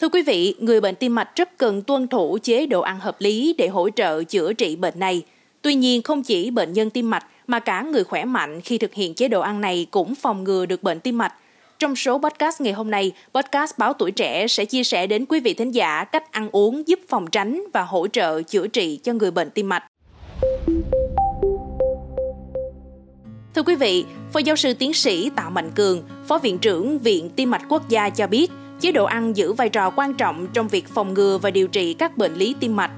Thưa quý vị, người bệnh tim mạch rất cần tuân thủ chế độ ăn hợp lý để hỗ trợ chữa trị bệnh này. Tuy nhiên, không chỉ bệnh nhân tim mạch mà cả người khỏe mạnh khi thực hiện chế độ ăn này cũng phòng ngừa được bệnh tim mạch. Trong số podcast ngày hôm nay, podcast Báo Tuổi Trẻ sẽ chia sẻ đến quý vị thính giả cách ăn uống giúp phòng tránh và hỗ trợ chữa trị cho người bệnh tim mạch. Thưa quý vị, Phó giáo sư tiến sĩ Tạ Mạnh Cường, Phó Viện trưởng Viện Tim mạch Quốc gia cho biết, chế độ ăn giữ vai trò quan trọng trong việc phòng ngừa và điều trị các bệnh lý tim mạch.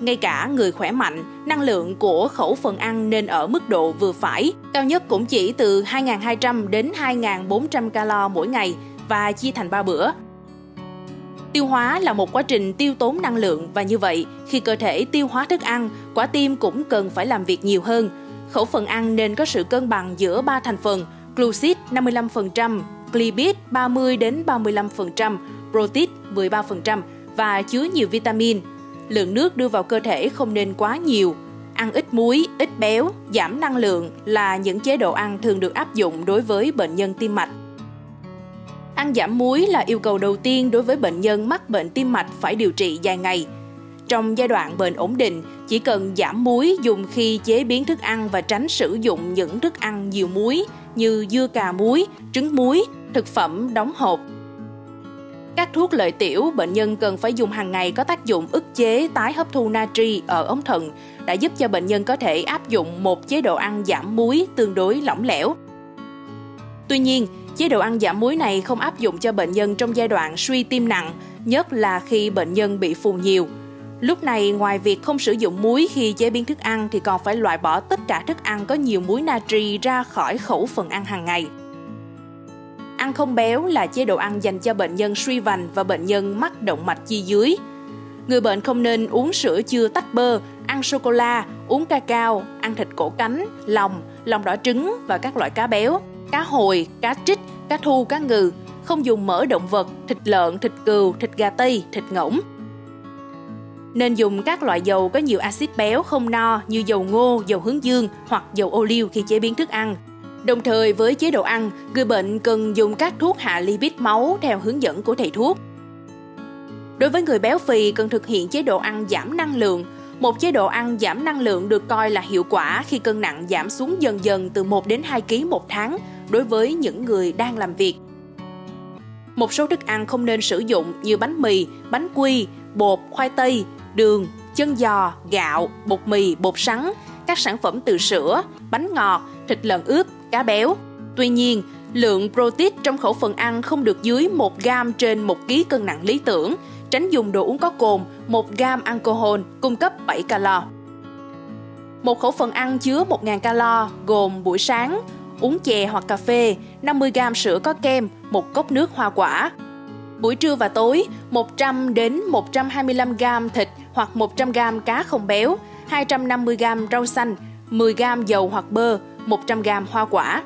Ngay cả người khỏe mạnh, năng lượng của khẩu phần ăn nên ở mức độ vừa phải, cao nhất cũng chỉ từ 2.200 đến 2.400 calo mỗi ngày và chia thành 3 bữa. Tiêu hóa là một quá trình tiêu tốn năng lượng và như vậy, khi cơ thể tiêu hóa thức ăn, quả tim cũng cần phải làm việc nhiều hơn. Khẩu phần ăn nên có sự cân bằng giữa ba thành phần, glucid 55%, lipid 30 đến 35%, protein 13% và chứa nhiều vitamin. Lượng nước đưa vào cơ thể không nên quá nhiều. Ăn ít muối, ít béo, giảm năng lượng là những chế độ ăn thường được áp dụng đối với bệnh nhân tim mạch. Ăn giảm muối là yêu cầu đầu tiên đối với bệnh nhân mắc bệnh tim mạch phải điều trị dài ngày. Trong giai đoạn bệnh ổn định, chỉ cần giảm muối dùng khi chế biến thức ăn và tránh sử dụng những thức ăn nhiều muối như dưa cà muối, trứng muối, thực phẩm đóng hộp. Các thuốc lợi tiểu bệnh nhân cần phải dùng hàng ngày có tác dụng ức chế tái hấp thu natri ở ống thận đã giúp cho bệnh nhân có thể áp dụng một chế độ ăn giảm muối tương đối lỏng lẻo. Tuy nhiên, chế độ ăn giảm muối này không áp dụng cho bệnh nhân trong giai đoạn suy tim nặng, nhất là khi bệnh nhân bị phù nhiều. Lúc này, ngoài việc không sử dụng muối khi chế biến thức ăn thì còn phải loại bỏ tất cả thức ăn có nhiều muối natri ra khỏi khẩu phần ăn hàng ngày. Ăn không béo là chế độ ăn dành cho bệnh nhân suy vành và bệnh nhân mắc động mạch chi dưới. Người bệnh không nên uống sữa chưa tách bơ, ăn sô cô la, uống ca cao, ăn thịt cổ cánh, lòng, lòng đỏ trứng và các loại cá béo, cá hồi, cá trích, cá thu, cá ngừ, không dùng mỡ động vật, thịt lợn, thịt cừu, thịt gà tây, thịt ngỗng. Nên dùng các loại dầu có nhiều axit béo không no như dầu ngô, dầu hướng dương hoặc dầu ô liu khi chế biến thức ăn, Đồng thời với chế độ ăn, người bệnh cần dùng các thuốc hạ lipid máu theo hướng dẫn của thầy thuốc. Đối với người béo phì cần thực hiện chế độ ăn giảm năng lượng. Một chế độ ăn giảm năng lượng được coi là hiệu quả khi cân nặng giảm xuống dần dần từ 1 đến 2 kg một tháng đối với những người đang làm việc. Một số thức ăn không nên sử dụng như bánh mì, bánh quy, bột, khoai tây, đường, chân giò, gạo, bột mì, bột sắn, các sản phẩm từ sữa, bánh ngọt, thịt lợn ướp, cá béo. Tuy nhiên, lượng protein trong khẩu phần ăn không được dưới 1 gram trên 1 kg cân nặng lý tưởng, tránh dùng đồ uống có cồn, 1 gram alcohol cung cấp 7 calo. Một khẩu phần ăn chứa 1.000 calo gồm buổi sáng uống chè hoặc cà phê, 50 gram sữa có kem, một cốc nước hoa quả. Buổi trưa và tối, 100 đến 125 gram thịt hoặc 100 gram cá không béo, 250 gram rau xanh, 10 gram dầu hoặc bơ, 100g hoa quả.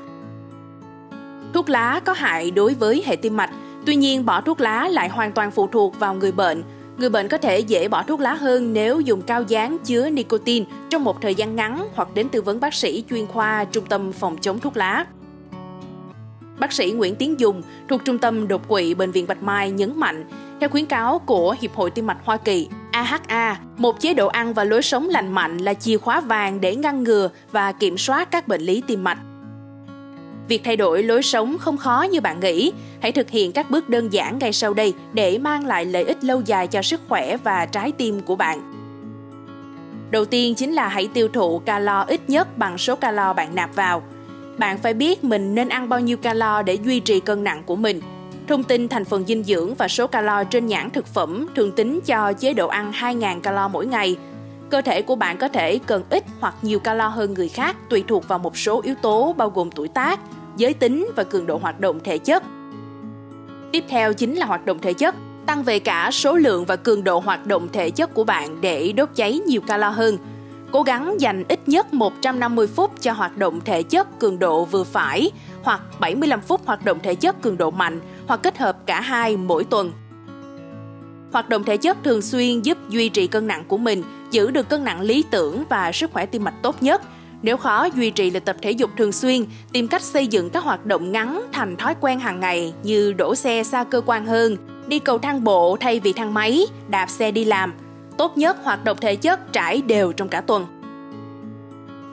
Thuốc lá có hại đối với hệ tim mạch, tuy nhiên bỏ thuốc lá lại hoàn toàn phụ thuộc vào người bệnh. Người bệnh có thể dễ bỏ thuốc lá hơn nếu dùng cao dán chứa nicotine trong một thời gian ngắn hoặc đến tư vấn bác sĩ chuyên khoa Trung tâm Phòng chống thuốc lá. Bác sĩ Nguyễn Tiến Dùng thuộc Trung tâm Đột quỵ Bệnh viện Bạch Mai nhấn mạnh, theo khuyến cáo của Hiệp hội Tim mạch Hoa Kỳ, AHA, một chế độ ăn và lối sống lành mạnh là chìa khóa vàng để ngăn ngừa và kiểm soát các bệnh lý tim mạch. Việc thay đổi lối sống không khó như bạn nghĩ. Hãy thực hiện các bước đơn giản ngay sau đây để mang lại lợi ích lâu dài cho sức khỏe và trái tim của bạn. Đầu tiên chính là hãy tiêu thụ calo ít nhất bằng số calo bạn nạp vào. Bạn phải biết mình nên ăn bao nhiêu calo để duy trì cân nặng của mình – Thông tin thành phần dinh dưỡng và số calo trên nhãn thực phẩm thường tính cho chế độ ăn 2.000 calo mỗi ngày. Cơ thể của bạn có thể cần ít hoặc nhiều calo hơn người khác tùy thuộc vào một số yếu tố bao gồm tuổi tác, giới tính và cường độ hoạt động thể chất. Tiếp theo chính là hoạt động thể chất, tăng về cả số lượng và cường độ hoạt động thể chất của bạn để đốt cháy nhiều calo hơn. Cố gắng dành ít nhất 150 phút cho hoạt động thể chất cường độ vừa phải hoặc 75 phút hoạt động thể chất cường độ mạnh hoặc kết hợp cả hai mỗi tuần. Hoạt động thể chất thường xuyên giúp duy trì cân nặng của mình, giữ được cân nặng lý tưởng và sức khỏe tim mạch tốt nhất. Nếu khó duy trì lịch tập thể dục thường xuyên, tìm cách xây dựng các hoạt động ngắn thành thói quen hàng ngày như đổ xe xa cơ quan hơn, đi cầu thang bộ thay vì thang máy, đạp xe đi làm. Tốt nhất hoạt động thể chất trải đều trong cả tuần.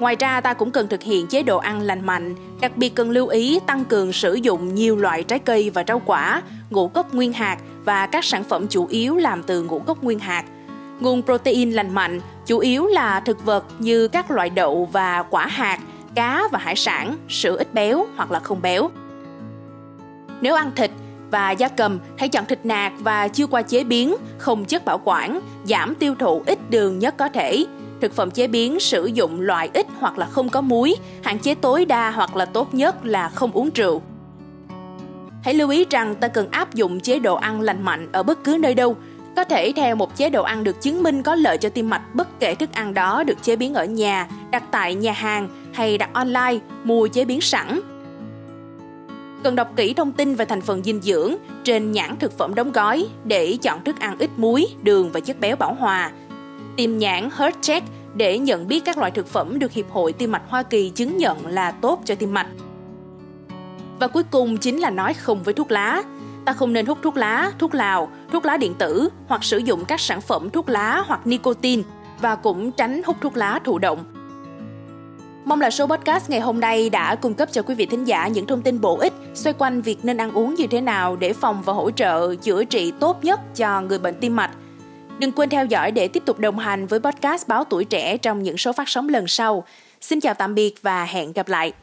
Ngoài ra ta cũng cần thực hiện chế độ ăn lành mạnh, đặc biệt cần lưu ý tăng cường sử dụng nhiều loại trái cây và rau quả, ngũ cốc nguyên hạt và các sản phẩm chủ yếu làm từ ngũ cốc nguyên hạt. Nguồn protein lành mạnh chủ yếu là thực vật như các loại đậu và quả hạt, cá và hải sản, sữa ít béo hoặc là không béo. Nếu ăn thịt và gia cầm, hãy chọn thịt nạc và chưa qua chế biến, không chất bảo quản, giảm tiêu thụ ít đường nhất có thể. Thực phẩm chế biến sử dụng loại ít hoặc là không có muối, hạn chế tối đa hoặc là tốt nhất là không uống rượu. Hãy lưu ý rằng ta cần áp dụng chế độ ăn lành mạnh ở bất cứ nơi đâu, có thể theo một chế độ ăn được chứng minh có lợi cho tim mạch bất kể thức ăn đó được chế biến ở nhà, đặt tại nhà hàng hay đặt online, mua chế biến sẵn. Cần đọc kỹ thông tin về thành phần dinh dưỡng trên nhãn thực phẩm đóng gói để chọn thức ăn ít muối, đường và chất béo bảo hòa. Tìm nhãn Heart Check để nhận biết các loại thực phẩm được Hiệp hội Tim mạch Hoa Kỳ chứng nhận là tốt cho tim mạch. Và cuối cùng chính là nói không với thuốc lá. Ta không nên hút thuốc lá, thuốc lào, thuốc lá điện tử hoặc sử dụng các sản phẩm thuốc lá hoặc nicotine và cũng tránh hút thuốc lá thụ động. Mong là số podcast ngày hôm nay đã cung cấp cho quý vị thính giả những thông tin bổ ích xoay quanh việc nên ăn uống như thế nào để phòng và hỗ trợ chữa trị tốt nhất cho người bệnh tim mạch. Đừng quên theo dõi để tiếp tục đồng hành với podcast Báo Tuổi Trẻ trong những số phát sóng lần sau. Xin chào tạm biệt và hẹn gặp lại.